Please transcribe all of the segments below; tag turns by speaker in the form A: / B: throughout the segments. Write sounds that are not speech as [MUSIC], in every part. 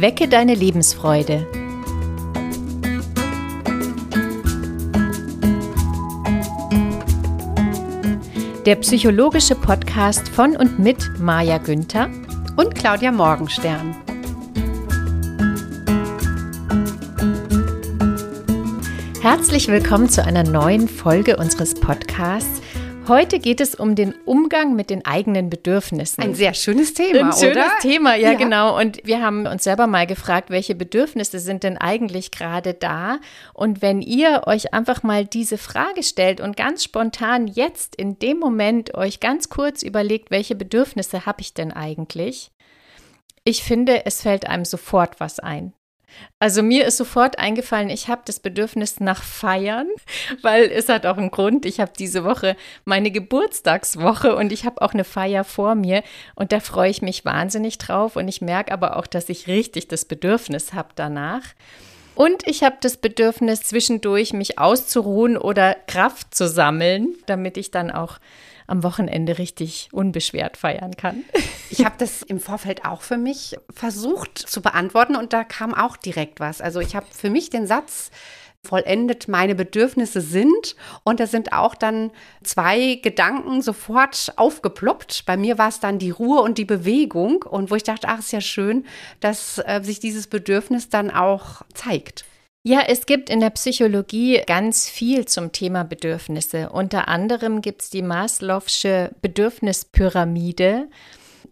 A: Wecke deine Lebensfreude. Der psychologische Podcast von und mit Maja Günther
B: und Claudia Morgenstern.
A: Herzlich willkommen zu einer neuen Folge unseres Podcasts. Heute geht es um den Umgang mit den eigenen Bedürfnissen.
B: Ein sehr schönes Thema,
A: Ein schönes
B: oder?
A: Thema, ja, ja, genau. Und wir haben uns selber mal gefragt, welche Bedürfnisse sind denn eigentlich gerade da? Und wenn ihr euch einfach mal diese Frage stellt und ganz spontan jetzt in dem Moment euch ganz kurz überlegt, welche Bedürfnisse habe ich denn eigentlich? Ich finde, es fällt einem sofort was ein. Also mir ist sofort eingefallen, ich habe das Bedürfnis nach Feiern, [LAUGHS] weil es hat auch einen Grund. Ich habe diese Woche meine Geburtstagswoche und ich habe auch eine Feier vor mir und da freue ich mich wahnsinnig drauf und ich merke aber auch, dass ich richtig das Bedürfnis habe danach. Und ich habe das Bedürfnis, zwischendurch mich auszuruhen oder Kraft zu sammeln, damit ich dann auch am Wochenende richtig unbeschwert feiern kann.
B: Ich habe das im Vorfeld auch für mich versucht zu beantworten und da kam auch direkt was. Also ich habe für mich den Satz vollendet meine Bedürfnisse sind. Und da sind auch dann zwei Gedanken sofort aufgeploppt. Bei mir war es dann die Ruhe und die Bewegung. Und wo ich dachte, ach, ist ja schön, dass äh, sich dieses Bedürfnis dann auch zeigt.
A: Ja, es gibt in der Psychologie ganz viel zum Thema Bedürfnisse. Unter anderem gibt es die Maslow'sche Bedürfnispyramide.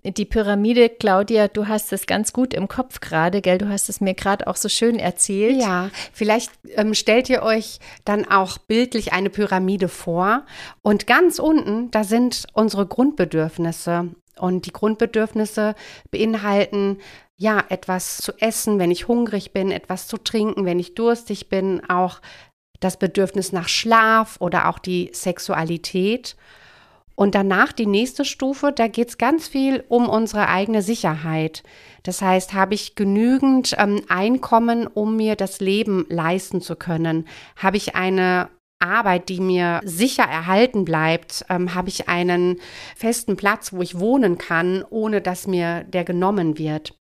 A: Die Pyramide, Claudia, du hast es ganz gut im Kopf gerade, gell? Du hast es mir gerade auch so schön erzählt.
B: Ja, vielleicht ähm, stellt ihr euch dann auch bildlich eine Pyramide vor. Und ganz unten, da sind unsere Grundbedürfnisse. Und die Grundbedürfnisse beinhalten ja, etwas zu essen, wenn ich hungrig bin, etwas zu trinken, wenn ich durstig bin, auch das Bedürfnis nach Schlaf oder auch die Sexualität. Und danach die nächste Stufe, da geht es ganz viel um unsere eigene Sicherheit. Das heißt, habe ich genügend ähm, Einkommen, um mir das Leben leisten zu können? Habe ich eine Arbeit, die mir sicher erhalten bleibt, ähm, habe ich einen festen Platz, wo ich wohnen kann, ohne dass mir der genommen wird.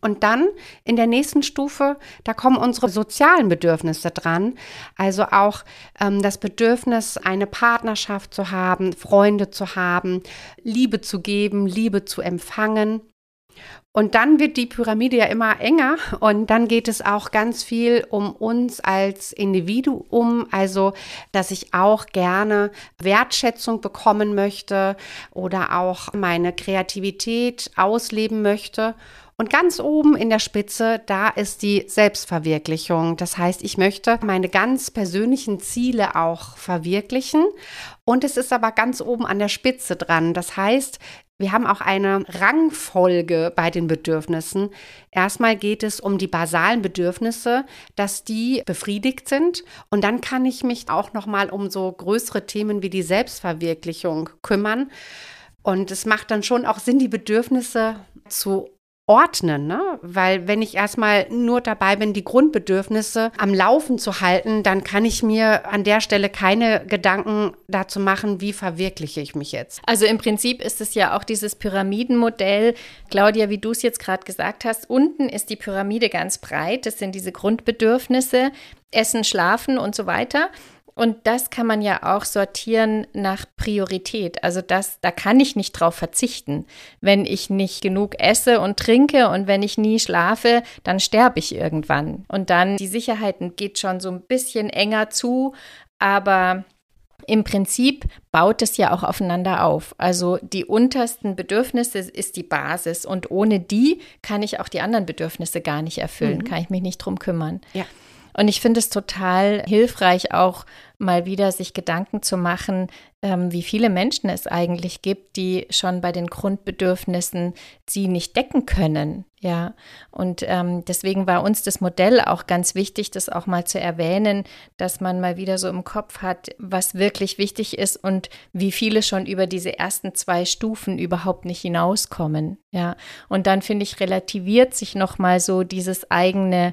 B: Und dann in der nächsten Stufe, da kommen unsere sozialen Bedürfnisse dran. Also auch ähm, das Bedürfnis, eine Partnerschaft zu haben, Freunde zu haben, Liebe zu geben, Liebe zu empfangen. Und dann wird die Pyramide ja immer enger und dann geht es auch ganz viel um uns als Individuum, also dass ich auch gerne Wertschätzung bekommen möchte oder auch meine Kreativität ausleben möchte. Und ganz oben in der Spitze, da ist die Selbstverwirklichung. Das heißt, ich möchte meine ganz persönlichen Ziele auch verwirklichen. Und es ist aber ganz oben an der Spitze dran. Das heißt, wir haben auch eine Rangfolge bei den Bedürfnissen. Erstmal geht es um die basalen Bedürfnisse, dass die befriedigt sind und dann kann ich mich auch noch mal um so größere Themen wie die Selbstverwirklichung kümmern. Und es macht dann schon auch Sinn, die Bedürfnisse zu ordnen, ne? Weil wenn ich erstmal nur dabei bin, die Grundbedürfnisse am Laufen zu halten, dann kann ich mir an der Stelle keine Gedanken dazu machen, wie verwirkliche ich mich jetzt.
A: Also im Prinzip ist es ja auch dieses Pyramidenmodell, Claudia, wie du es jetzt gerade gesagt hast, unten ist die Pyramide ganz breit, das sind diese Grundbedürfnisse, Essen, Schlafen und so weiter. Und das kann man ja auch sortieren nach Priorität. Also das, da kann ich nicht drauf verzichten. Wenn ich nicht genug esse und trinke und wenn ich nie schlafe, dann sterbe ich irgendwann. Und dann die Sicherheiten geht schon so ein bisschen enger zu, aber im Prinzip baut es ja auch aufeinander auf. Also die untersten Bedürfnisse ist die Basis und ohne die kann ich auch die anderen Bedürfnisse gar nicht erfüllen, mhm. kann ich mich nicht drum kümmern.
B: Ja.
A: Und ich finde es total hilfreich, auch mal wieder sich Gedanken zu machen, ähm, wie viele Menschen es eigentlich gibt, die schon bei den Grundbedürfnissen sie nicht decken können. Ja, und ähm, deswegen war uns das Modell auch ganz wichtig, das auch mal zu erwähnen, dass man mal wieder so im Kopf hat, was wirklich wichtig ist und wie viele schon über diese ersten zwei Stufen überhaupt nicht hinauskommen. Ja, und dann finde ich relativiert sich noch mal so dieses eigene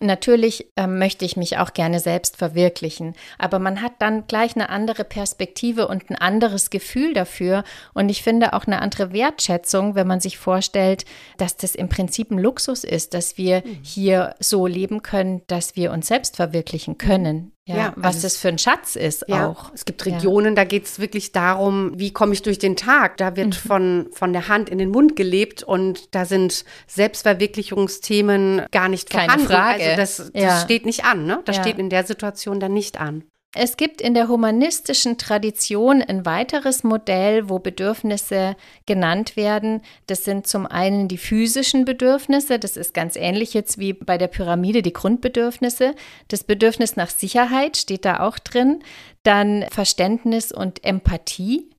A: Natürlich äh, möchte ich mich auch gerne selbst verwirklichen, aber man hat dann gleich eine andere Perspektive und ein anderes Gefühl dafür und ich finde auch eine andere Wertschätzung, wenn man sich vorstellt, dass das im Prinzip ein Luxus ist, dass wir mhm. hier so leben können, dass wir uns selbst verwirklichen können. Ja, ja was also das für ein Schatz ist ja, auch.
B: Es gibt Regionen, da geht es wirklich darum, wie komme ich durch den Tag. Da wird mhm. von, von der Hand in den Mund gelebt und da sind Selbstverwirklichungsthemen gar nicht
A: Keine vorhanden. Frage.
B: Also das, das steht nicht an. Ne? Das steht in der Situation dann nicht an.
A: Es gibt in der humanistischen Tradition ein weiteres Modell, wo Bedürfnisse genannt werden. Das sind zum einen die physischen Bedürfnisse, das ist ganz ähnlich jetzt wie bei der Pyramide die Grundbedürfnisse. Das Bedürfnis nach Sicherheit steht da auch drin. Dann Verständnis und Empathie.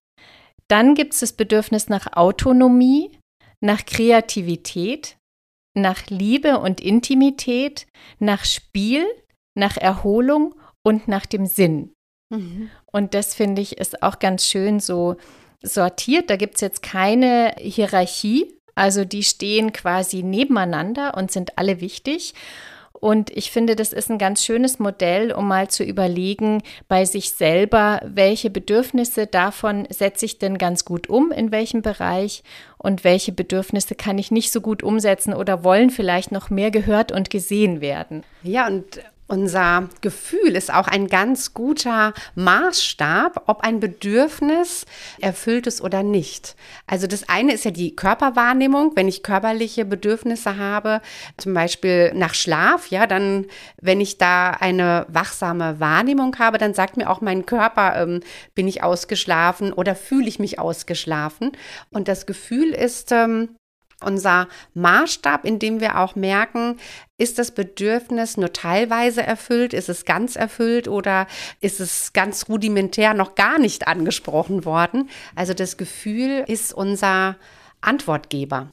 A: Dann gibt es das Bedürfnis nach Autonomie, nach Kreativität, nach Liebe und Intimität, nach Spiel, nach Erholung und nach dem Sinn. Mhm. Und das finde ich ist auch ganz schön so sortiert. Da gibt es jetzt keine Hierarchie. Also die stehen quasi nebeneinander und sind alle wichtig. Und ich finde, das ist ein ganz schönes Modell, um mal zu überlegen bei sich selber, welche Bedürfnisse davon setze ich denn ganz gut um, in welchem Bereich und welche Bedürfnisse kann ich nicht so gut umsetzen oder wollen vielleicht noch mehr gehört und gesehen werden.
B: Ja, und unser Gefühl ist auch ein ganz guter Maßstab, ob ein Bedürfnis erfüllt ist oder nicht. Also das eine ist ja die Körperwahrnehmung. Wenn ich körperliche Bedürfnisse habe, zum Beispiel nach Schlaf, ja, dann, wenn ich da eine wachsame Wahrnehmung habe, dann sagt mir auch mein Körper, ähm, bin ich ausgeschlafen oder fühle ich mich ausgeschlafen. Und das Gefühl ist ähm, unser Maßstab, in dem wir auch merken, ist das Bedürfnis nur teilweise erfüllt, ist es ganz erfüllt oder ist es ganz rudimentär noch gar nicht angesprochen worden. Also das Gefühl ist unser Antwortgeber.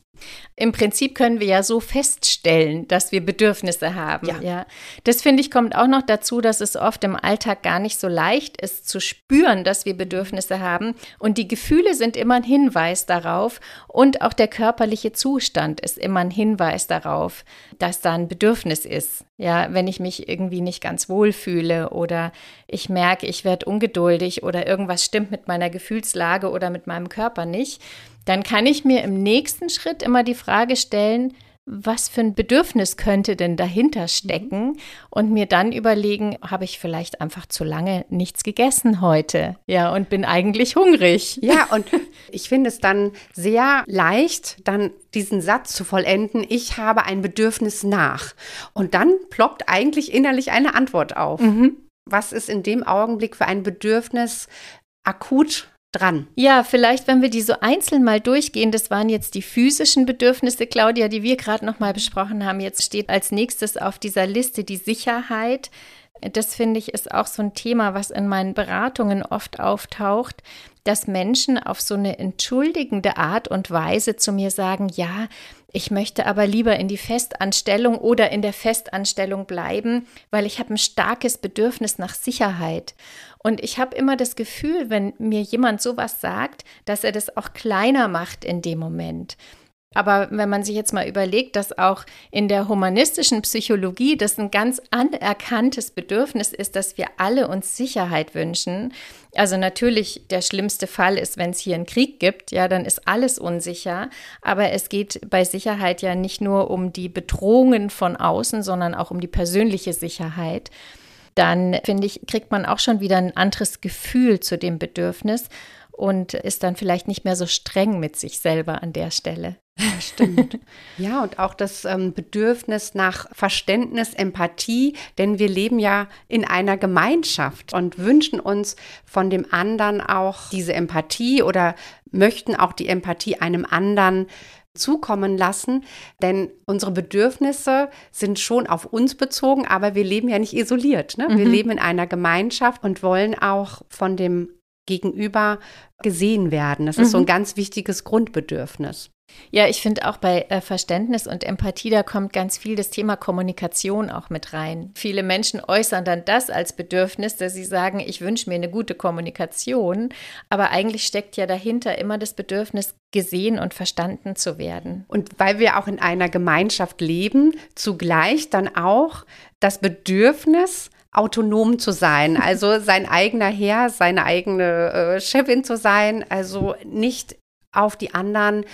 A: Im Prinzip können wir ja so feststellen, dass wir Bedürfnisse haben. Ja. ja. Das finde ich kommt auch noch dazu, dass es oft im Alltag gar nicht so leicht ist zu spüren, dass wir Bedürfnisse haben. Und die Gefühle sind immer ein Hinweis darauf. Und auch der körperliche Zustand ist immer ein Hinweis darauf, dass da ein Bedürfnis ist. Ja, wenn ich mich irgendwie nicht ganz wohl fühle oder ich merke, ich werde ungeduldig oder irgendwas stimmt mit meiner Gefühlslage oder mit meinem Körper nicht, dann kann ich mir im nächsten Schritt immer die Frage stellen, was für ein Bedürfnis könnte denn dahinter mhm. stecken mhm. und mir dann überlegen, habe ich vielleicht einfach zu lange nichts gegessen heute? Ja, und bin eigentlich hungrig.
B: Ja, und ich finde es dann sehr leicht, dann diesen Satz zu vollenden, ich habe ein Bedürfnis nach. Und dann ploppt eigentlich innerlich eine Antwort auf. Mhm. Was ist in dem Augenblick für ein Bedürfnis akut dran.
A: Ja, vielleicht, wenn wir die so einzeln mal durchgehen, das waren jetzt die physischen Bedürfnisse, Claudia, die wir gerade noch mal besprochen haben. Jetzt steht als nächstes auf dieser Liste die Sicherheit. Das finde ich ist auch so ein Thema, was in meinen Beratungen oft auftaucht, dass Menschen auf so eine entschuldigende Art und Weise zu mir sagen, ja, ich möchte aber lieber in die Festanstellung oder in der Festanstellung bleiben, weil ich habe ein starkes Bedürfnis nach Sicherheit. Und ich habe immer das Gefühl, wenn mir jemand sowas sagt, dass er das auch kleiner macht in dem Moment. Aber wenn man sich jetzt mal überlegt, dass auch in der humanistischen Psychologie das ein ganz anerkanntes Bedürfnis ist, dass wir alle uns Sicherheit wünschen. Also natürlich der schlimmste Fall ist, wenn es hier einen Krieg gibt, ja, dann ist alles unsicher. Aber es geht bei Sicherheit ja nicht nur um die Bedrohungen von außen, sondern auch um die persönliche Sicherheit. Dann finde ich, kriegt man auch schon wieder ein anderes Gefühl zu dem Bedürfnis und ist dann vielleicht nicht mehr so streng mit sich selber an der Stelle.
B: Stimmt. [LAUGHS] ja, und auch das ähm, Bedürfnis nach Verständnis, Empathie, denn wir leben ja in einer Gemeinschaft und wünschen uns von dem anderen auch diese Empathie oder möchten auch die Empathie einem anderen zukommen lassen, denn unsere Bedürfnisse sind schon auf uns bezogen, aber wir leben ja nicht isoliert. Ne? Wir mhm. leben in einer Gemeinschaft und wollen auch von dem Gegenüber gesehen werden. Das ist so ein mhm. ganz wichtiges Grundbedürfnis.
A: Ja, ich finde auch bei äh, Verständnis und Empathie, da kommt ganz viel das Thema Kommunikation auch mit rein. Viele Menschen äußern dann das als Bedürfnis, dass sie sagen, ich wünsche mir eine gute Kommunikation, aber eigentlich steckt ja dahinter immer das Bedürfnis, gesehen und verstanden zu werden.
B: Und weil wir auch in einer Gemeinschaft leben, zugleich dann auch das Bedürfnis, autonom zu sein, also [LAUGHS] sein eigener Herr, seine eigene äh, Chefin zu sein, also nicht auf die anderen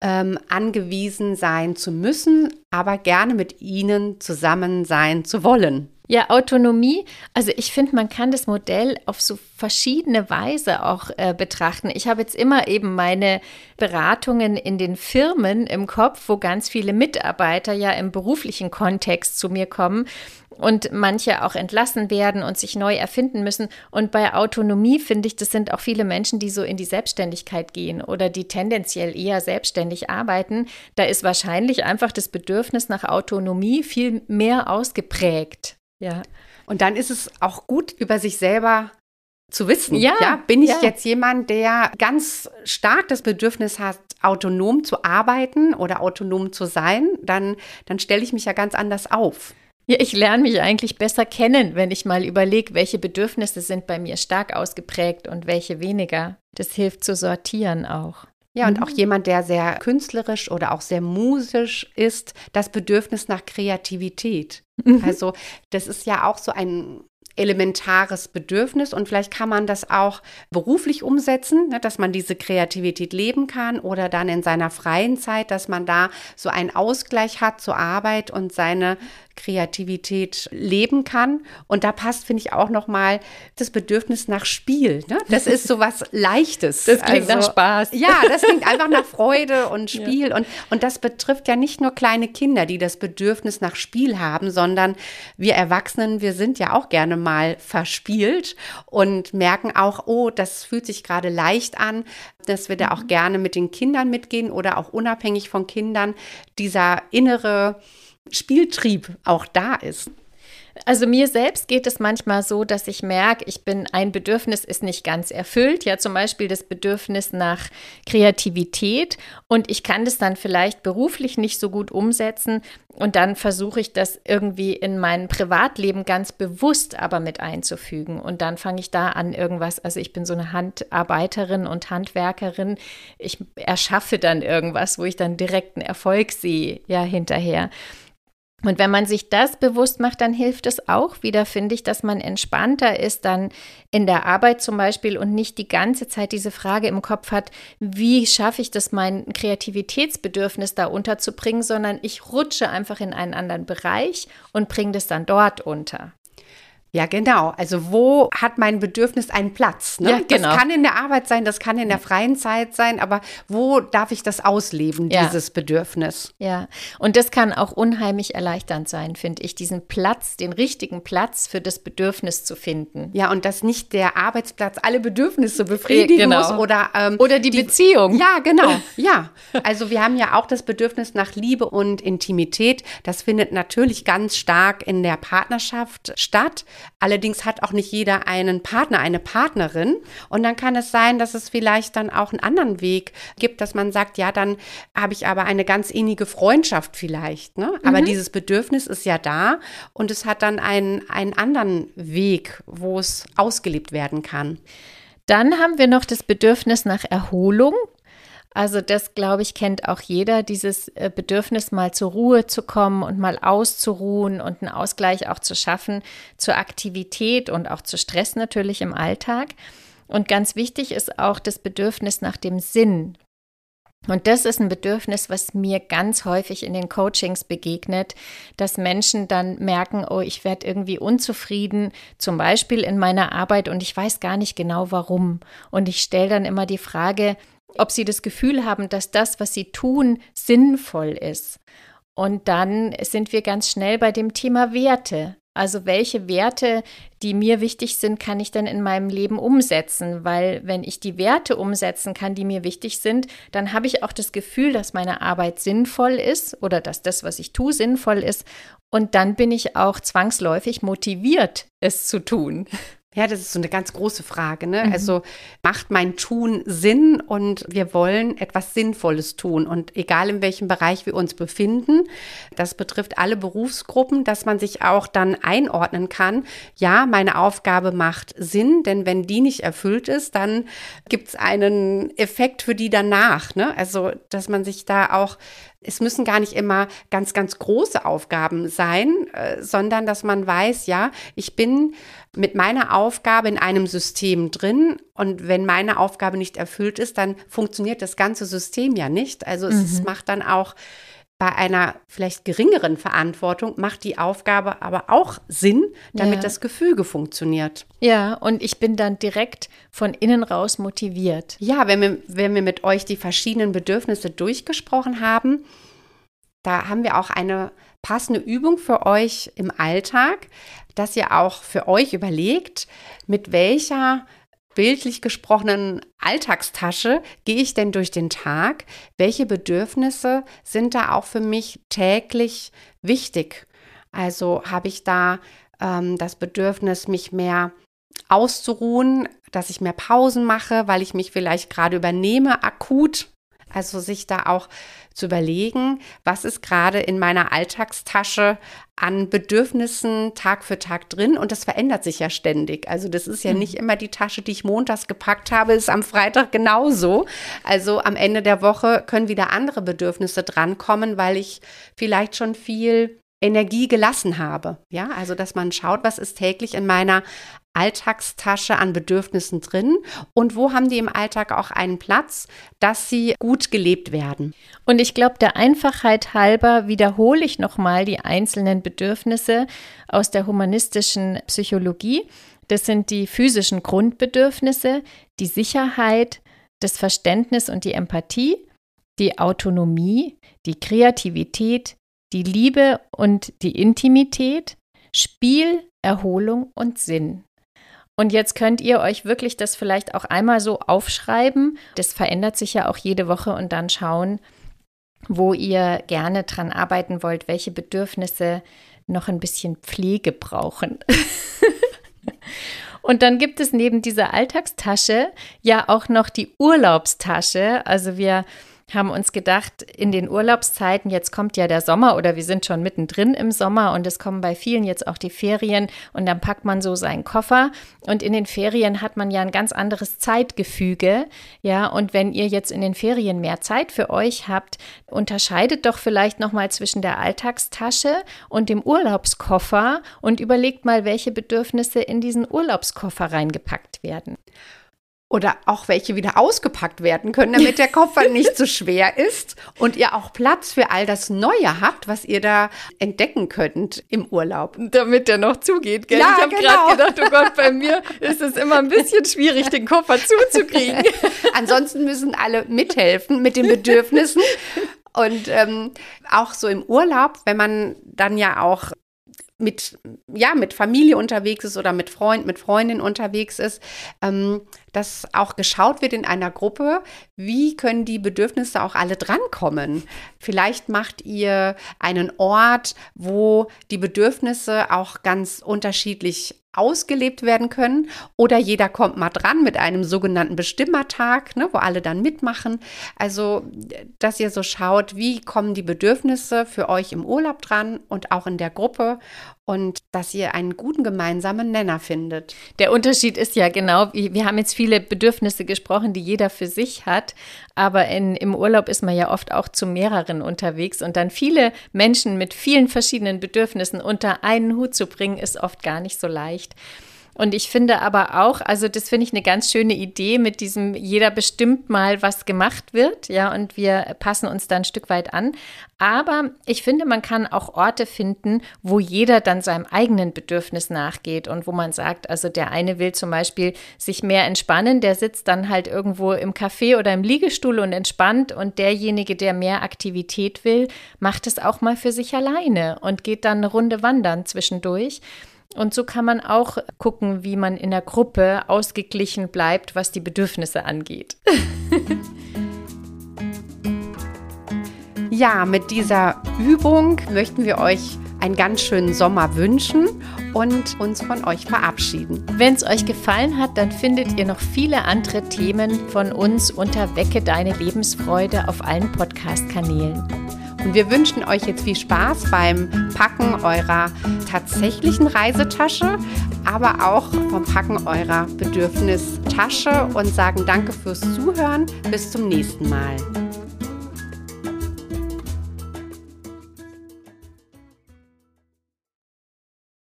B: ähm, angewiesen sein zu müssen, aber gerne mit ihnen zusammen sein zu wollen.
A: Ja, Autonomie. Also ich finde, man kann das Modell auf so verschiedene Weise auch äh, betrachten. Ich habe jetzt immer eben meine Beratungen in den Firmen im Kopf, wo ganz viele Mitarbeiter ja im beruflichen Kontext zu mir kommen und manche auch entlassen werden und sich neu erfinden müssen. Und bei Autonomie finde ich, das sind auch viele Menschen, die so in die Selbstständigkeit gehen oder die tendenziell eher selbstständig arbeiten. Da ist wahrscheinlich einfach das Bedürfnis nach Autonomie viel mehr ausgeprägt. Ja.
B: Und dann ist es auch gut, über sich selber zu wissen. Ja, ja bin ich ja. jetzt jemand, der ganz stark das Bedürfnis hat, autonom zu arbeiten oder autonom zu sein, dann, dann stelle ich mich ja ganz anders auf.
A: Ja, ich lerne mich eigentlich besser kennen, wenn ich mal überlege, welche Bedürfnisse sind bei mir stark ausgeprägt und welche weniger. Das hilft zu sortieren auch.
B: Ja, und mhm. auch jemand, der sehr künstlerisch oder auch sehr musisch ist, das Bedürfnis nach Kreativität. Mhm. Also das ist ja auch so ein elementares Bedürfnis und vielleicht kann man das auch beruflich umsetzen, ne, dass man diese Kreativität leben kann oder dann in seiner freien Zeit, dass man da so einen Ausgleich hat zur Arbeit und seine Kreativität leben kann. Und da passt, finde ich, auch nochmal das Bedürfnis nach Spiel. Ne? Das ist so was Leichtes.
A: Das klingt also, nach Spaß.
B: Ja, das klingt einfach nach Freude und [LAUGHS] Spiel. Ja. Und, und das betrifft ja nicht nur kleine Kinder, die das Bedürfnis nach Spiel haben, sondern wir Erwachsenen, wir sind ja auch gerne mal verspielt und merken auch, oh, das fühlt sich gerade leicht an, dass wir da auch mhm. gerne mit den Kindern mitgehen oder auch unabhängig von Kindern dieser innere Spieltrieb auch da ist.
A: Also mir selbst geht es manchmal so, dass ich merke, ich bin, ein Bedürfnis ist nicht ganz erfüllt. Ja, zum Beispiel das Bedürfnis nach Kreativität. Und ich kann das dann vielleicht beruflich nicht so gut umsetzen. Und dann versuche ich das irgendwie in mein Privatleben ganz bewusst aber mit einzufügen. Und dann fange ich da an, irgendwas. Also ich bin so eine Handarbeiterin und Handwerkerin. Ich erschaffe dann irgendwas, wo ich dann direkten Erfolg sehe, ja, hinterher. Und wenn man sich das bewusst macht, dann hilft es auch wieder, finde ich, dass man entspannter ist dann in der Arbeit zum Beispiel und nicht die ganze Zeit diese Frage im Kopf hat, wie schaffe ich das, mein Kreativitätsbedürfnis da unterzubringen, sondern ich rutsche einfach in einen anderen Bereich und bringe das dann dort unter.
B: Ja, genau. Also wo hat mein Bedürfnis einen Platz? Ne? Ja, genau. Das kann in der Arbeit sein, das kann in der freien Zeit sein, aber wo darf ich das ausleben, ja. dieses Bedürfnis?
A: Ja, und das kann auch unheimlich erleichternd sein, finde ich, diesen Platz, den richtigen Platz für das Bedürfnis zu finden.
B: Ja, und dass nicht der Arbeitsplatz alle Bedürfnisse befriedigen genau. muss oder
A: ähm, oder die, die Beziehung.
B: Ja, genau. [LAUGHS] Ja, also wir haben ja auch das Bedürfnis nach Liebe und Intimität. Das findet natürlich ganz stark in der Partnerschaft statt. Allerdings hat auch nicht jeder einen Partner, eine Partnerin. Und dann kann es sein, dass es vielleicht dann auch einen anderen Weg gibt, dass man sagt, ja, dann habe ich aber eine ganz innige Freundschaft vielleicht. Ne? Aber mhm. dieses Bedürfnis ist ja da und es hat dann einen, einen anderen Weg, wo es ausgelebt werden kann.
A: Dann haben wir noch das Bedürfnis nach Erholung. Also das, glaube ich, kennt auch jeder, dieses äh, Bedürfnis, mal zur Ruhe zu kommen und mal auszuruhen und einen Ausgleich auch zu schaffen zur Aktivität und auch zu Stress natürlich im Alltag. Und ganz wichtig ist auch das Bedürfnis nach dem Sinn. Und das ist ein Bedürfnis, was mir ganz häufig in den Coachings begegnet, dass Menschen dann merken, oh, ich werde irgendwie unzufrieden, zum Beispiel in meiner Arbeit und ich weiß gar nicht genau warum. Und ich stelle dann immer die Frage, ob sie das Gefühl haben, dass das, was sie tun, sinnvoll ist. Und dann sind wir ganz schnell bei dem Thema Werte. Also welche Werte, die mir wichtig sind, kann ich denn in meinem Leben umsetzen? Weil wenn ich die Werte umsetzen kann, die mir wichtig sind, dann habe ich auch das Gefühl, dass meine Arbeit sinnvoll ist oder dass das, was ich tue, sinnvoll ist. Und dann bin ich auch zwangsläufig motiviert, es zu tun.
B: Ja, das ist so eine ganz große Frage. Ne? Mhm. Also macht mein Tun Sinn und wir wollen etwas Sinnvolles tun. Und egal in welchem Bereich wir uns befinden, das betrifft alle Berufsgruppen, dass man sich auch dann einordnen kann. Ja, meine Aufgabe macht Sinn, denn wenn die nicht erfüllt ist, dann gibt es einen Effekt für die danach. Ne? Also, dass man sich da auch es müssen gar nicht immer ganz, ganz große Aufgaben sein, äh, sondern dass man weiß, ja, ich bin mit meiner Aufgabe in einem System drin und wenn meine Aufgabe nicht erfüllt ist, dann funktioniert das ganze System ja nicht. Also es mhm. macht dann auch bei einer vielleicht geringeren Verantwortung macht die Aufgabe aber auch Sinn, damit ja. das Gefüge funktioniert.
A: Ja, und ich bin dann direkt von innen raus motiviert.
B: Ja, wenn wir, wenn wir mit euch die verschiedenen Bedürfnisse durchgesprochen haben, da haben wir auch eine passende Übung für euch im Alltag, dass ihr auch für euch überlegt, mit welcher bildlich gesprochenen Alltagstasche gehe ich denn durch den Tag? Welche Bedürfnisse sind da auch für mich täglich wichtig? Also habe ich da ähm, das Bedürfnis, mich mehr auszuruhen, dass ich mehr Pausen mache, weil ich mich vielleicht gerade übernehme, akut also sich da auch zu überlegen, was ist gerade in meiner Alltagstasche an Bedürfnissen Tag für Tag drin und das verändert sich ja ständig. Also das ist ja mhm. nicht immer die Tasche, die ich montags gepackt habe, ist am Freitag genauso. Also am Ende der Woche können wieder andere Bedürfnisse drankommen, weil ich vielleicht schon viel Energie gelassen habe. Ja, also dass man schaut, was ist täglich in meiner Alltagstasche an Bedürfnissen drin und wo haben die im Alltag auch einen Platz, dass sie gut gelebt werden.
A: Und ich glaube, der Einfachheit halber wiederhole ich nochmal die einzelnen Bedürfnisse aus der humanistischen Psychologie. Das sind die physischen Grundbedürfnisse, die Sicherheit, das Verständnis und die Empathie, die Autonomie, die Kreativität, die Liebe und die Intimität, Spiel, Erholung und Sinn. Und jetzt könnt ihr euch wirklich das vielleicht auch einmal so aufschreiben. Das verändert sich ja auch jede Woche und dann schauen, wo ihr gerne dran arbeiten wollt, welche Bedürfnisse noch ein bisschen Pflege brauchen. [LAUGHS] Und dann gibt es neben dieser Alltagstasche ja auch noch die Urlaubstasche. Also wir haben uns gedacht, in den Urlaubszeiten, jetzt kommt ja der Sommer oder wir sind schon mittendrin im Sommer und es kommen bei vielen jetzt auch die Ferien und dann packt man so seinen Koffer und in den Ferien hat man ja ein ganz anderes Zeitgefüge, ja, und wenn ihr jetzt in den Ferien mehr Zeit für euch habt, unterscheidet doch vielleicht nochmal zwischen der Alltagstasche und dem Urlaubskoffer und überlegt mal, welche Bedürfnisse in diesen Urlaubskoffer reingepackt werden
B: oder auch welche wieder ausgepackt werden können, damit der Koffer nicht so [LAUGHS] schwer ist und ihr auch Platz für all das Neue habt, was ihr da entdecken könnt im Urlaub.
A: Damit der noch zugeht, gell? Ja, ich habe genau. gerade gedacht, oh Gott, bei mir ist es immer ein bisschen schwierig, den Koffer zuzukriegen. [LAUGHS]
B: Ansonsten müssen alle mithelfen mit den Bedürfnissen. Und ähm, auch so im Urlaub, wenn man dann ja auch mit, ja, mit Familie unterwegs ist oder mit Freund, mit Freundin unterwegs ist, ähm, dass auch geschaut wird in einer Gruppe, wie können die Bedürfnisse auch alle drankommen. Vielleicht macht ihr einen Ort, wo die Bedürfnisse auch ganz unterschiedlich ausgelebt werden können. Oder jeder kommt mal dran mit einem sogenannten Bestimmertag, ne, wo alle dann mitmachen. Also, dass ihr so schaut, wie kommen die Bedürfnisse für euch im Urlaub dran und auch in der Gruppe und dass ihr einen guten gemeinsamen Nenner findet.
A: Der Unterschied ist ja genau, wir haben jetzt viele Bedürfnisse gesprochen, die jeder für sich hat, aber in, im Urlaub ist man ja oft auch zu mehreren unterwegs und dann viele Menschen mit vielen verschiedenen Bedürfnissen unter einen Hut zu bringen, ist oft gar nicht so leicht. Und ich finde aber auch, also das finde ich eine ganz schöne Idee mit diesem, jeder bestimmt mal, was gemacht wird, ja, und wir passen uns da ein Stück weit an. Aber ich finde, man kann auch Orte finden, wo jeder dann seinem eigenen Bedürfnis nachgeht und wo man sagt, also der eine will zum Beispiel sich mehr entspannen, der sitzt dann halt irgendwo im Café oder im Liegestuhl und entspannt und derjenige, der mehr Aktivität will, macht es auch mal für sich alleine und geht dann eine Runde wandern zwischendurch. Und so kann man auch gucken, wie man in der Gruppe ausgeglichen bleibt, was die Bedürfnisse angeht. [LAUGHS]
B: ja, mit dieser Übung möchten wir euch einen ganz schönen Sommer wünschen und uns von euch verabschieden.
A: Wenn es euch gefallen hat, dann findet ihr noch viele andere Themen von uns unter Wecke deine Lebensfreude auf allen Podcast-Kanälen.
B: Und wir wünschen euch jetzt viel Spaß beim Packen eurer tatsächlichen Reisetasche, aber auch vom Packen eurer Bedürfnistasche und sagen danke fürs Zuhören. Bis zum nächsten Mal.